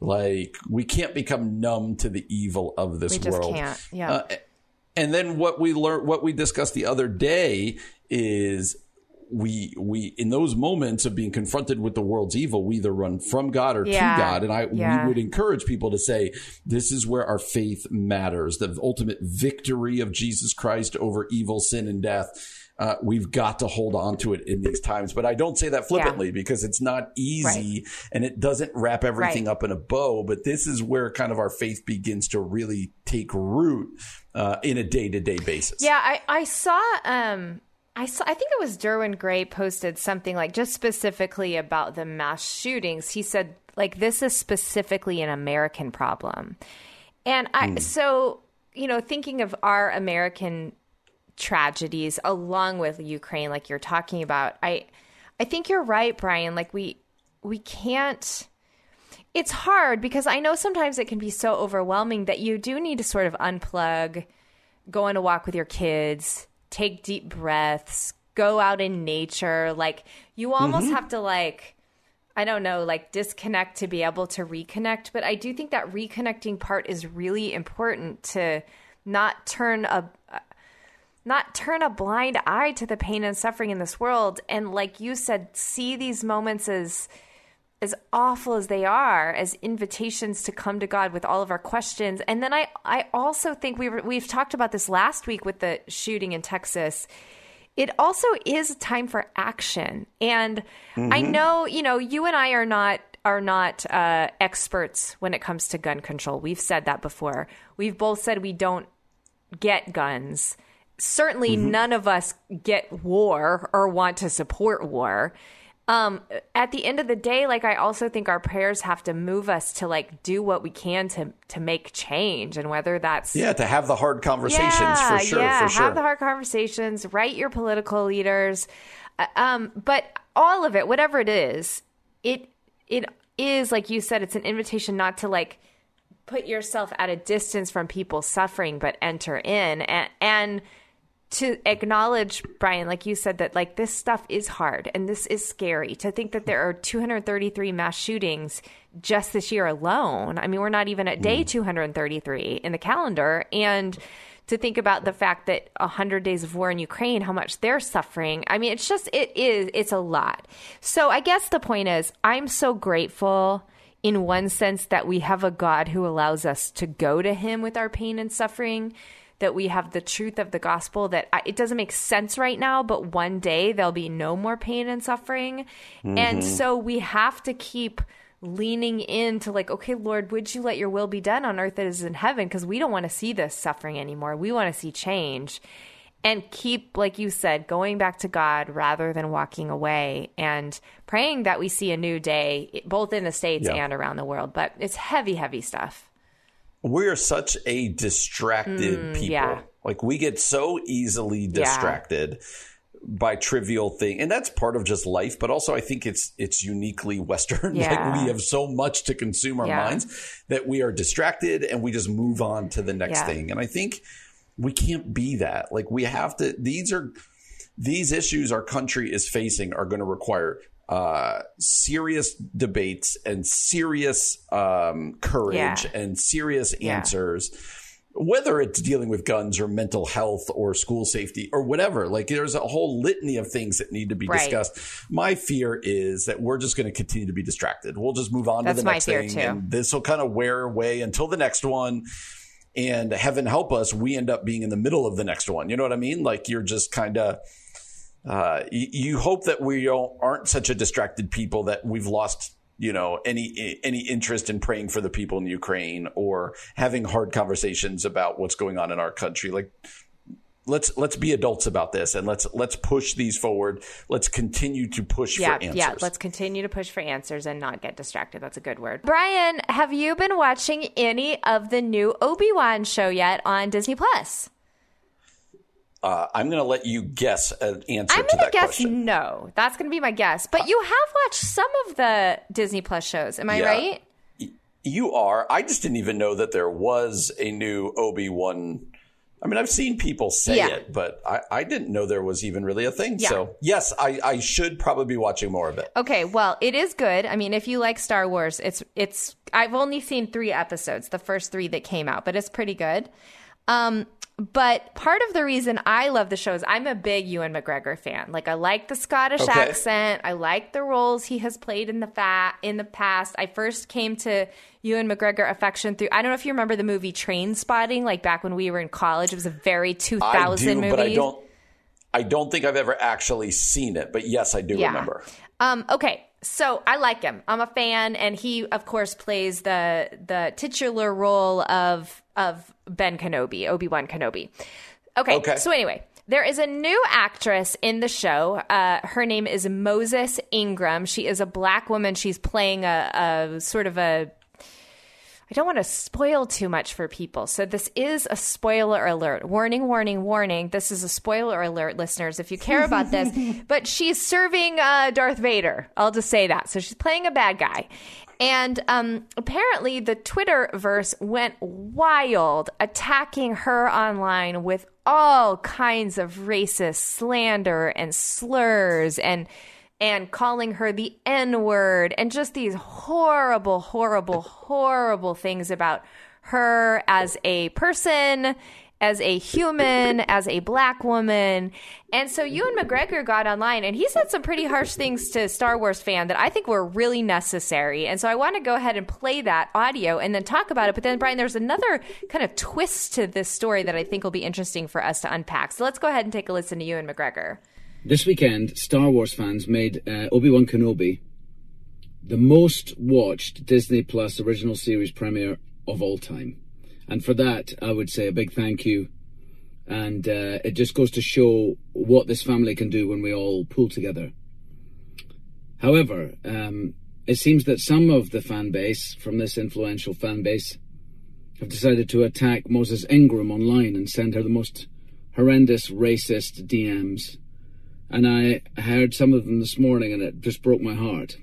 Like we can't become numb to the evil of this we world. Can't. Yeah. Uh, and then what we learned, what we discussed the other day is we we in those moments of being confronted with the world's evil, we either run from God or yeah. to God. And I yeah. we would encourage people to say, this is where our faith matters. The ultimate victory of Jesus Christ over evil, sin, and death. Uh, we've got to hold on to it in these times. But I don't say that flippantly yeah. because it's not easy right. and it doesn't wrap everything right. up in a bow. But this is where kind of our faith begins to really take root uh, in a day to day basis. Yeah, I, I saw um, I saw, I think it was Derwin Gray posted something like just specifically about the mass shootings. He said like this is specifically an American problem. And I mm. so, you know, thinking of our American tragedies along with Ukraine like you're talking about, I I think you're right, Brian, like we we can't it's hard because I know sometimes it can be so overwhelming that you do need to sort of unplug, go on a walk with your kids, take deep breaths, go out in nature. Like you almost mm-hmm. have to like I don't know, like disconnect to be able to reconnect, but I do think that reconnecting part is really important to not turn a not turn a blind eye to the pain and suffering in this world and like you said see these moments as as awful as they are as invitations to come to God with all of our questions. And then I, I also think we were, we've talked about this last week with the shooting in Texas. It also is a time for action. And mm-hmm. I know, you know, you and I are not are not uh, experts when it comes to gun control. We've said that before. We've both said we don't get guns. Certainly, mm-hmm. none of us get war or want to support war um, at the end of the day, like I also think our prayers have to move us to like do what we can to to make change, and whether that's yeah, to have the hard conversations yeah, for sure. Yeah, for sure. have the hard conversations. Write your political leaders, uh, um, but all of it, whatever it is, it it is like you said, it's an invitation not to like put yourself at a distance from people suffering, but enter in and and to acknowledge brian like you said that like this stuff is hard and this is scary. To think that there are 233 mass shootings just this year alone. I mean we're not even at day mm. 233 in the calendar. And to think about the fact that 100 days of war in ukraine how much they're suffering. I mean it's just it is it's a lot. So i guess the point is i'm so grateful in one sense that we have a god who allows us to go to him with our pain and suffering that we have the truth of the gospel that I, it doesn't make sense right now, but one day there'll be no more pain and suffering. Mm-hmm. And so we have to keep leaning into like, okay, Lord, would you let your will be done on earth as in heaven? Because we don't want to see this suffering anymore. We want to see change. And keep, like you said, going back to God rather than walking away and praying that we see a new day, both in the States yeah. and around the world. But it's heavy, heavy stuff we're such a distracted mm, people. Yeah. Like we get so easily distracted yeah. by trivial thing. And that's part of just life, but also I think it's it's uniquely western. Yeah. [LAUGHS] like we have so much to consume our minds that we are distracted and we just move on to the next thing. And I think we can't be that. Like we have to these are these issues our country is facing are going to require uh, serious debates and serious um, courage yeah. and serious answers. Yeah. Whether it's dealing with guns or mental health or school safety or whatever, like there's a whole litany of things that need to be right. discussed. My fear is that we're just going to continue to be distracted. We'll just move on That's to the next thing, too. and this will kind of wear away until the next one and heaven help us, we end up being in the middle of the next one. You know what I mean? Like you're just kind of uh, you, you, hope that we aren't such a distracted people that we've lost you know any any interest in praying for the people in Ukraine or having hard conversations about what's going on in our country like let's let's be adults about this and let's let's push these forward. Let's continue to push yeah, for answers. Yeah, let's continue to push for answers and not get distracted. That's a good word. Brian, have you been watching any of the new Obi-Wan show yet on Disney Plus? Uh, I'm going to let you guess an answer I'm gonna guess question. no. That's going to be my guess. But you have watched some of the Disney Plus shows. Am I Yeah. right? You are. I just didn't even know that there was a new Obi Wan. I mean, I've seen people say Yeah. it, but I, I didn't know there was even really a thing. Yeah. So, yes, I, I should probably be watching more of it. Okay, well, it is good. I mean, if you like Star Wars, it's it's I've only seen 3 episodes, the first 3 that came out, but it's pretty good. Um but part of the reason I love the show is I'm a big Ewan McGregor fan. Like I like the Scottish Okay. accent. I like the roles he has played in the fa- in the past. I first came to Ewan McGregor affection through I don't know if you remember the movie Trainspotting, like back when we were in college. It was a very 2000 I do, movie. but I don't. I don't think I've ever actually seen it, but yes, I do Yeah. remember. Um, okay, so I like him. I'm a fan, and he, of course, plays the the titular role of of Ben Kenobi, Obi Wan Kenobi. Okay, Okay. so anyway. There is a new actress in the show. Uh, her name is Moses Ingram. She is a black woman. She's playing a, a sort of a I don't want to spoil too much for people. So this is a spoiler alert. Warning, warning, warning. This is a spoiler alert, listeners, if you care about this. [LAUGHS] but she's serving uh, Darth Vader. I'll just say that. So she's playing a bad guy. And um, apparently the Twitterverse went wild attacking her online with all kinds of racist slander and slurs and and calling her the N word and just these horrible, horrible, horrible things about her as a person, as a human, as a black woman. And so Ewan McGregor got online and he said some pretty harsh things to Star Wars fan that I think were really necessary. And so I want to go ahead and play that audio and then talk about it. But then, Brian, there's another kind of twist to this story that I think will be interesting for us to unpack. So let's go ahead and take a listen to Ewan McGregor. This weekend, Star Wars fans made uh, Obi Wan Kenobi the most watched Disney Plus original series premiere of all time. And for that, I would say a big thank you. And uh, it just goes to show what this family can do when we all pull together. However, um, it seems that some of the fan base from this influential fan base have decided to attack Moses Ingram online and send her the most horrendous racist DMs and I heard some of them this morning, and it just broke my heart.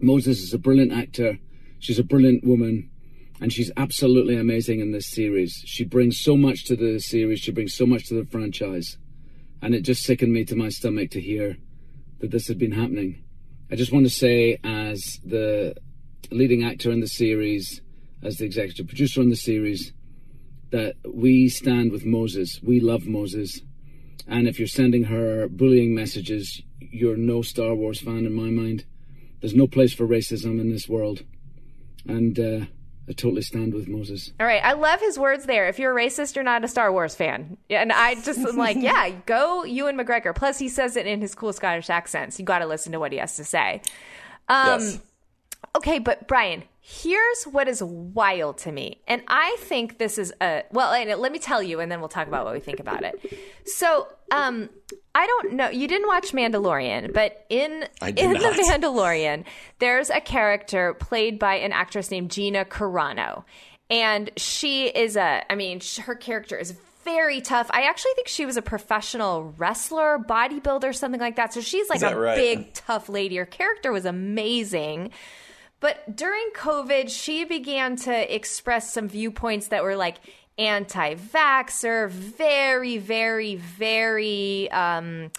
Moses is a brilliant actor. She's a brilliant woman, and she's absolutely amazing in this series. She brings so much to the series. She brings so much to the franchise, and it just sickened me to my stomach to hear that this had been happening. I just want to say, as the leading actor in the series, as the executive producer on the series, that we stand with Moses. We love Moses. And if you're sending her bullying messages, you're no Star Wars fan in my mind. There's no place for racism in this world. And uh, I totally stand with Moses. All right, I love his words there. If you're a racist, you're not a Star Wars fan. And I just am like, [LAUGHS] yeah, go Ewan McGregor. Plus, he says it in his cool Scottish accents. So you got to listen to what he has to say. Um, yes. Okay, but Brian, here's what is wild to me. And I think this is a well, and let me tell you and then we'll talk about what we think about it. So, um I don't know, you didn't watch Mandalorian, but in in not. the Mandalorian, there's a character played by an actress named Gina Carano. And she is a I mean, sh- her character is very tough. I actually think she was a professional wrestler, bodybuilder, something like that. So she's like a right? big, tough lady. Her character was amazing. But during COVID, she began to express some viewpoints that were like anti vaxxer, very, very, very, um,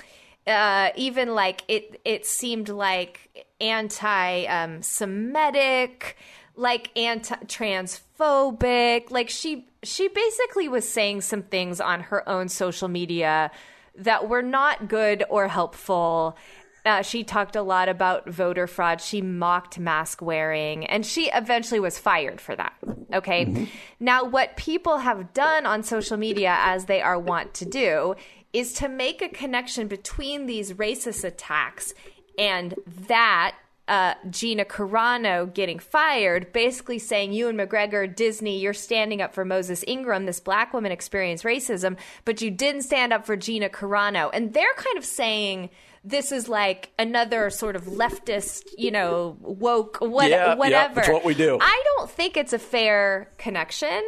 uh, even like it, it seemed like anti um, Semitic, like anti transphobic. Like she, she basically was saying some things on her own social media that were not good or helpful. Uh, she talked a lot about voter fraud. She mocked mask wearing, and she eventually was fired for that. Okay. Now, what people have done on social media, as they are wont to do, is to make a connection between these racist attacks and that uh, Gina Carano getting fired, basically saying, Ewan McGregor, Disney, you're standing up for Moses Ingram, this black woman experienced racism, but you didn't stand up for Gina Carano. And they're kind of saying, this is like another sort of leftist, you know, woke, what, yeah, whatever. Yeah, what we do. I don't think it's a fair connection.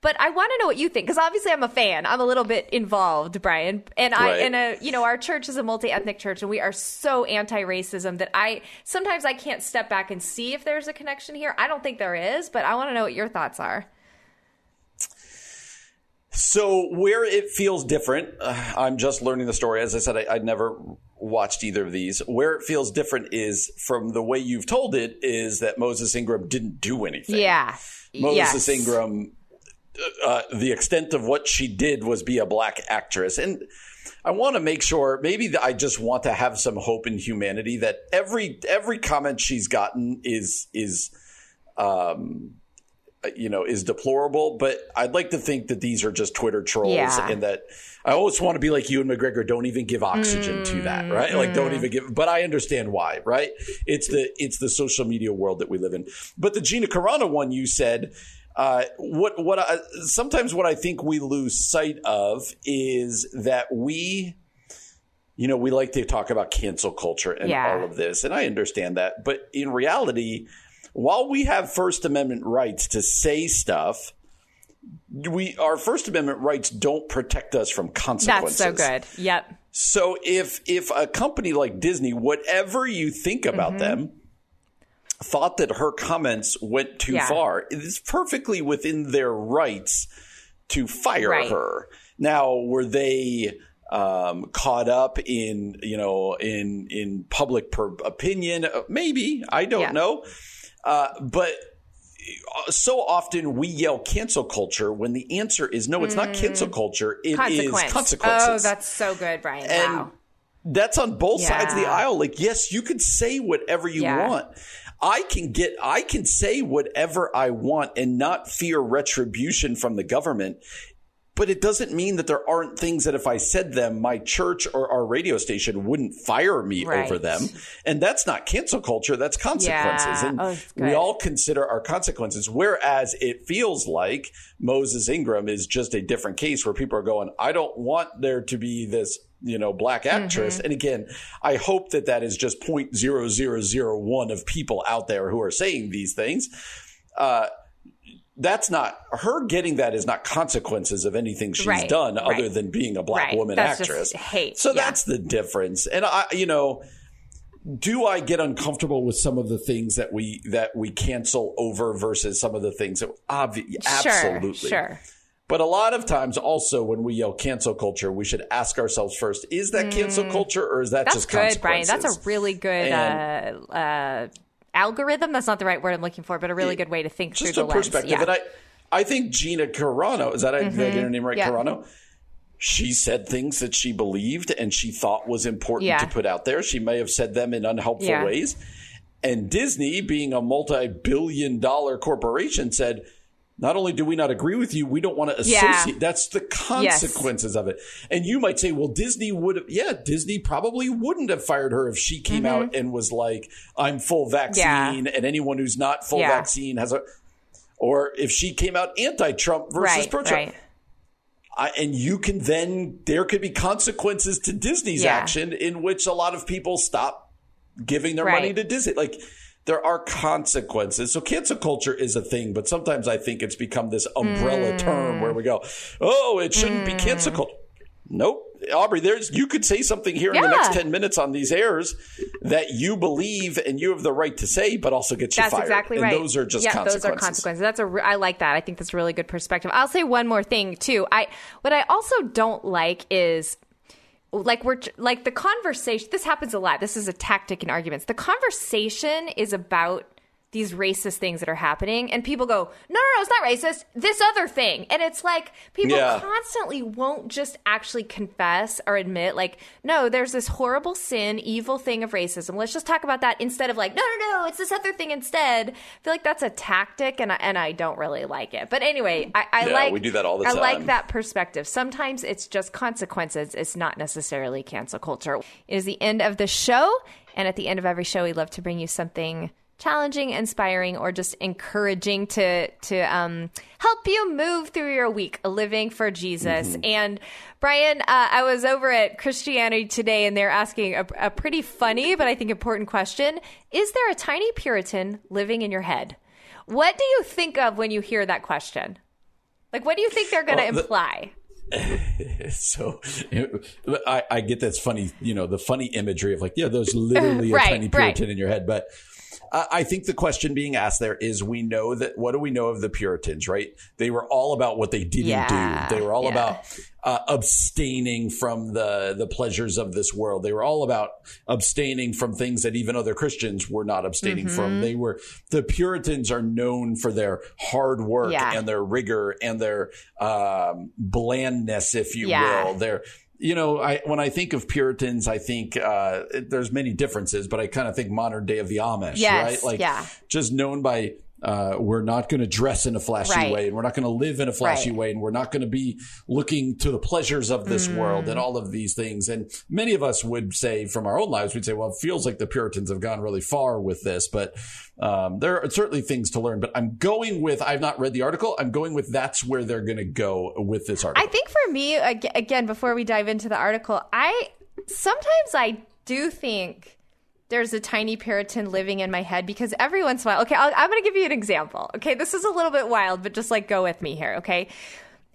But I want to know what you think because obviously I'm a fan. I'm a little bit involved, Brian, and I right. in a uh, you know our church is a multi-ethnic church and we are so anti-racism that I sometimes I can't step back and see if there's a connection here. I don't think there is, but I want to know what your thoughts are. So where it feels different, uh, I'm just learning the story. As I said, I, I'd never watched either of these. Where it feels different is from the way you've told it is that Moses Ingram didn't do anything. Yeah. Moses yes. Ingram uh, the extent of what she did was be a black actress. And I want to make sure maybe I just want to have some hope in humanity that every every comment she's gotten is is um you know is deplorable but I'd like to think that these are just Twitter trolls yeah. and that I always want to be like Ewan McGregor don't even give oxygen mm, to that right mm. like don't even give but I understand why right it's the it's the social media world that we live in but the Gina Carano one you said uh, what what I, sometimes what I think we lose sight of is that we, you know, we like to talk about cancel culture and yeah. all of this, and I understand that, but in reality, while we have First Amendment rights to say stuff, we our First Amendment rights don't protect us from consequences. That's so good. Yep. So if if a company like Disney, whatever you think about mm-hmm. them thought that her comments went too yeah. far, it is perfectly within their rights to fire right. her. Now, were they um, caught up in you know in in public per- opinion? Uh, maybe I don't yeah. know, uh, but uh, so often we yell cancel culture when the answer is no, it's mm. not cancel culture. It Consequence. is consequences. Oh, that's so good, Brian. And wow. That's on both yeah. sides of the aisle. Like, yes, you can say whatever you yeah. want. I can get, I can say whatever I want and not fear retribution from the government. But it doesn't mean that there aren't things that if I said them, my church or our radio station wouldn't fire me right. over them. And that's not cancel culture. That's consequences. Yeah. And oh, we all consider our consequences. Whereas it feels like Moses Ingram is just a different case where people are going, I don't want there to be this you know, black actress. Mm-hmm. And again, I hope that that is just 0.0001 of people out there who are saying these things. Uh, that's not her getting that is not consequences of anything she's right, done right. other than being a black right. woman that's actress. hate. So yeah. that's the difference. And I, you know, do I get uncomfortable with some of the things that we that we cancel over versus some of the things that obvi- absolutely sure, sure. But a lot of times, also, when we yell cancel culture, we should ask ourselves first: Is that cancel culture, or is that That's just good, Brian? That's a really good And- uh, uh, algorithm. That's not the right word I'm looking for, but a really good way to think just through the lens. perspective? Yeah. Mm-hmm. And I, I think Gina Carano is that I did I get her name right? Yeah. Carano. She said things that she believed and she thought was important Yeah. to put out there. She may have said them in unhelpful Yeah. ways. And Disney, being a multi-billion dollar corporation, said. Not only do we not agree with you, we don't want to associate. Yeah. That's the consequences of it. And you might say, well, Disney would have, yeah, Disney probably wouldn't have fired her if she came out and was like, I'm full vaccine Mm-hmm. Yeah. and anyone who's not full Yeah. vaccine has a, or if she came out anti-Trump versus right, pro-Trump. right. I, and you can then, there could be consequences to Disney's action in which a lot of people stop giving their Right. money to Disney. Like, there are consequences. So cancel culture is a thing, but sometimes I think it's become this umbrella Mm. term where we go, oh, it shouldn't be cancel culture. Nope. Aubrey, there's you could say something here in the next 10 minutes on these airs that you believe and you have the right to say, but also gets you That's fired. exactly and right. those are just yeah, consequences. those are consequences. That's a. Re- I like that. I think that's a really good perspective. I'll say one more thing too. I what I also don't like is like we're like the conversation. This happens a lot. This is a tactic in arguments. The conversation is about these racist things that are happening and people go no no no it's not racist. This other thing. And it's like people yeah. constantly won't just actually confess or admit like no there's this horrible sin evil thing of racism. Let's just talk about that instead of like no no no it's this other thing instead. I feel like that's a tactic and I, and I don't really like it. But anyway I, I yeah, like we do that all the time I like that perspective. Sometimes it's just consequences. It's not necessarily cancel culture. It is the end of the show and at the end of every show we love to bring you something challenging, inspiring, or just encouraging to to um, help you move through your week living for Jesus. Mm-hmm. And Brian, uh, I was over at Christianity Today, and they're asking a, a pretty funny but I think important question: Is there a tiny Puritan living in your head? What do you think of when you hear that question? Like, what do you think they're going to well, the- imply? [LAUGHS] so I, I, get that's funny, you know, the funny imagery of like, yeah, there's literally [LAUGHS] a right, tiny Puritan right. in your head. But I think the question being asked there is we know that what do we know of the Puritans, right? They were all about what they didn't yeah, do. They were all yeah. about uh, abstaining from the the pleasures of this world. They were all about abstaining from things that even other Christians were not abstaining mm-hmm. from. They were the Puritans are known for their hard work yeah. and their rigor and their um, blandness, if you will. Their you know, I when I think of Puritans, I think uh, there's many differences, but I kind of think modern day of the Amish, yes, right? Like, yeah. just known by uh, we're not going to dress in a flashy right. way and we're not going to live in a flashy right. way and we're not going to be looking to the pleasures of this mm. world and all of these things. And many of us would say from our own lives, we'd say, well, it feels like the Puritans have gone really far with this, but um, there are certainly things to learn. But I'm going with, I've not read the article. I'm going with that's where they're going to go with this article. I think for me, again, before we dive into the article, I sometimes I do think there's a tiny Puritan living in my head because every once in a while, okay, i am going to give you an example. Okay, this is a little bit wild, but just like go with me here, okay?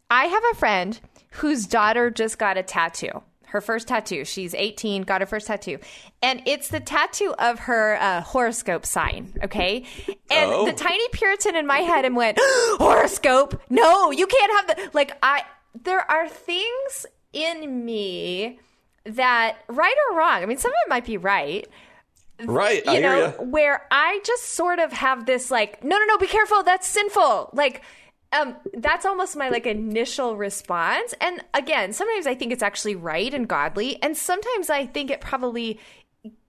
I have a friend whose daughter just got a tattoo. Her first tattoo. She's 18, got her first tattoo. And it's the tattoo of her uh, horoscope sign, okay? And oh. the tiny Puritan in my head and went, [GASPS] horoscope? No, you can't have the. Like, I. There are things in me that, right or wrong, I mean, some of it might be right, Right. You I know, where I just sort of have this like, no, no, no, be careful. That's sinful. Like, um, that's almost my like initial response. And again, sometimes I think it's actually right and godly, and sometimes I think it probably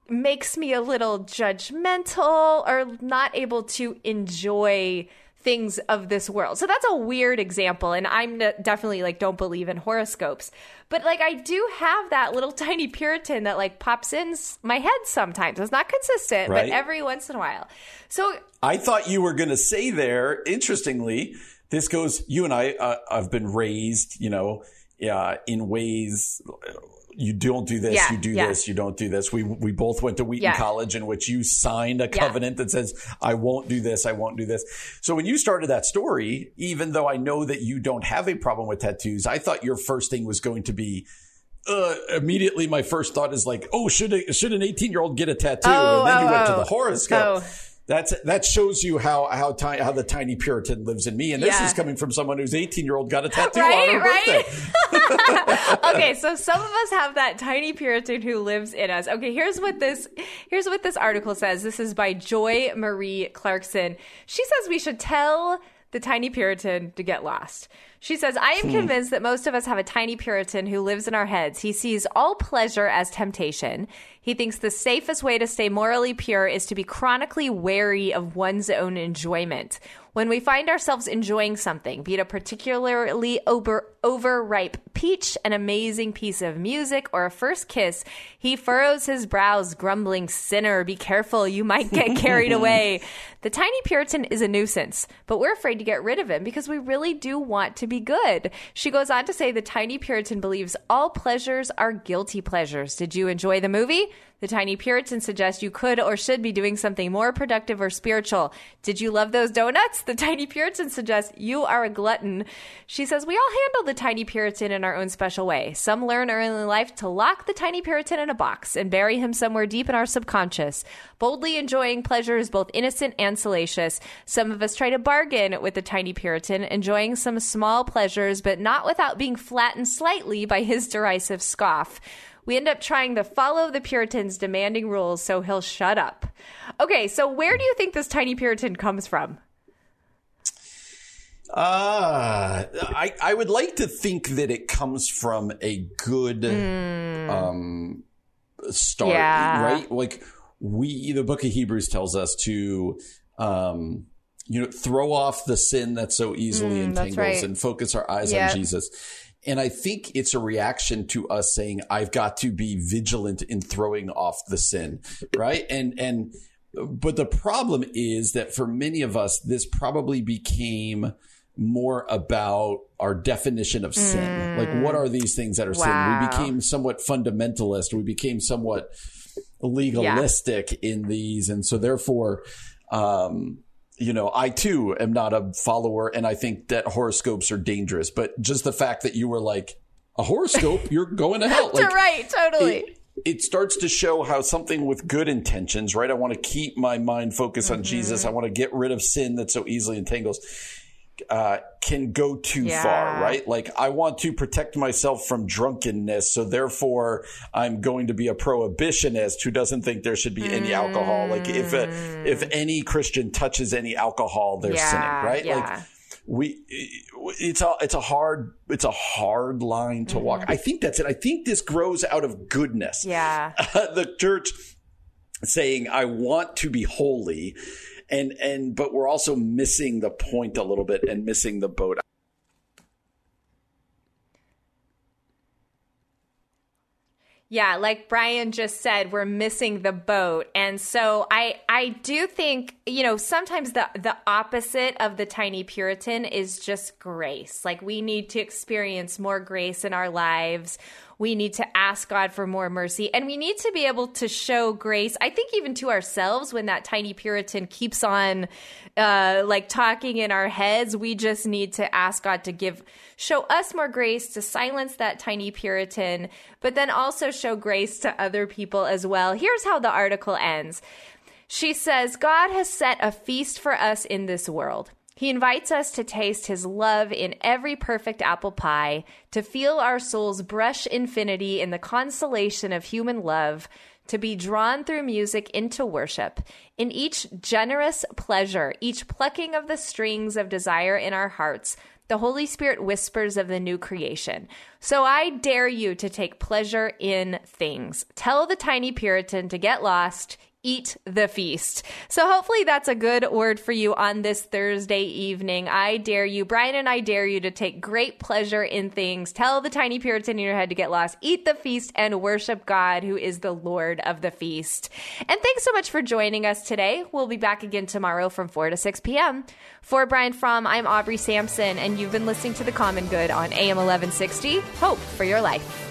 makes me a little judgmental or not able to enjoy things of this world. So that's a weird example. And I'm definitely like, don't believe in horoscopes. But like, I do have that little [LAUGHS] tiny Puritan that like pops in my head sometimes. It's not consistent, right. but every once in a while. So I thought you were going to say there, interestingly, this goes, you and I uh, have been raised, you know, uh, in ways you don't do this, yeah, you do yeah. this, you don't do this. We we both went to Wheaton yeah. College in which you signed a covenant that says I won't do this, I won't do this. So when you started that story, even though I know that you don't have a problem with tattoos, I thought your first thing was going to be uh, immediately my first thought is like, oh, should a, should an 18 year old get a tattoo? Oh, and then oh, you went oh. to the horoscope. That's that shows you how how tiny how the tiny Puritan lives in me, and this Yeah. is coming from someone whose 18 year old got a [LAUGHS] tattoo Right, on her right. birthday. [LAUGHS] okay, so some of us have that tiny Puritan who lives in us. Okay, here's what this here's what this article says. This is by Joy Marie Clarkson. She says we should tell the tiny Puritan to get lost. She says, I am hmm. convinced that most of us have a tiny Puritan who lives in our heads. He sees all pleasure as temptation. He thinks the safest way to stay morally pure is to be chronically wary of one's own enjoyment. When we find ourselves enjoying something, be it a particularly over, overripe peach, an amazing piece of music, or a first kiss, he furrows his brows, grumbling, Sinner, be careful, you might get carried [LAUGHS] away. The tiny Puritan is a nuisance, but we're afraid to get rid of him because we really do want to be good. She goes on to say the tiny Puritan believes all pleasures are guilty pleasures. Did you enjoy the movie? The tiny Puritan suggests you could or should be doing something more productive or spiritual. Did you love those donuts? The tiny Puritan suggests you are a glutton. She says we all handle the tiny Puritan in our own special way. Some learn early in life to lock the tiny Puritan in a box and bury him somewhere deep in our subconscious, boldly enjoying pleasures both innocent and salacious. Some of us try to bargain with the tiny Puritan, enjoying some small pleasures, but not without being flattened slightly by his derisive scoff. We end up trying to follow the Puritans' demanding rules so he'll shut up. Okay, so where do you think this tiny Puritan comes from? Uh, I, I would like to think that it comes from a good mm. um, start, yeah. right? Like we, the book of Hebrews tells us to, um, you know, throw off the sin that so easily mm, entangles right. and focus our eyes yep. on Jesus. And I think it's a reaction to us saying, I've got to be vigilant in throwing off the sin, right? And, and, but the problem is that for many of us, this probably became more about our definition of sin. Mm. Like, what are these things that are wow. sin? We became somewhat fundamentalist. We became somewhat legalistic yeah. in these. And so, therefore, um, you know, I too am not a follower, and I think that horoscopes are dangerous. But just the fact that you were like, a horoscope, [LAUGHS] you're going to hell. Like, right, totally. It, it starts to show how something with good intentions, right? I want to keep my mind focused mm-hmm. on Jesus. I want to get rid of sin that so easily entangles uh, can go too yeah. far, right? Like I want to protect myself from drunkenness, so therefore I'm going to be a prohibitionist who doesn't think there should be mm. any alcohol. Like if a, if mm. any Christian touches any alcohol, they're yeah, sinning, right? Yeah. Like we it's a it's a hard it's a hard line to mm-hmm. walk. I think that's it. I think this grows out of goodness. Yeah. [LAUGHS] the church saying I want to be holy and and but we're also missing the point a little bit and missing the boat. Yeah, like Brian just said, we're missing the boat. And so I I do think, you know, sometimes the the opposite of the tiny puritan is just grace. Like we need to experience more grace in our lives we need to ask God for more mercy. And we need to be able to show grace, I think, even to ourselves when that tiny Puritan keeps on uh, like talking in our heads. We just need to ask God to give, show us more grace to silence that tiny Puritan, but then also show grace to other people as well. Here's how the article ends. She says, God has set a feast for us in this world. He invites us to taste his love in every perfect apple pie, to feel our souls brush infinity in the consolation of human love, to be drawn through music into worship. In each generous pleasure, each plucking of the strings of desire in our hearts, the Holy Spirit whispers of the new creation. So I dare you to take pleasure in things. Tell the tiny Puritan to get lost eat the feast. So hopefully that's a good word for you on this Thursday evening. I dare you, Brian and I dare you to take great pleasure in things. Tell the tiny Puritan in your head to get lost, eat the feast, and worship God, who is the Lord of the feast. And thanks so much for joining us today. We'll be back again tomorrow from 4 to 6 p.m. For Brian Fromm, I'm Aubrey Sampson, and you've been listening to The Common Good on AM 1160. Hope for your life.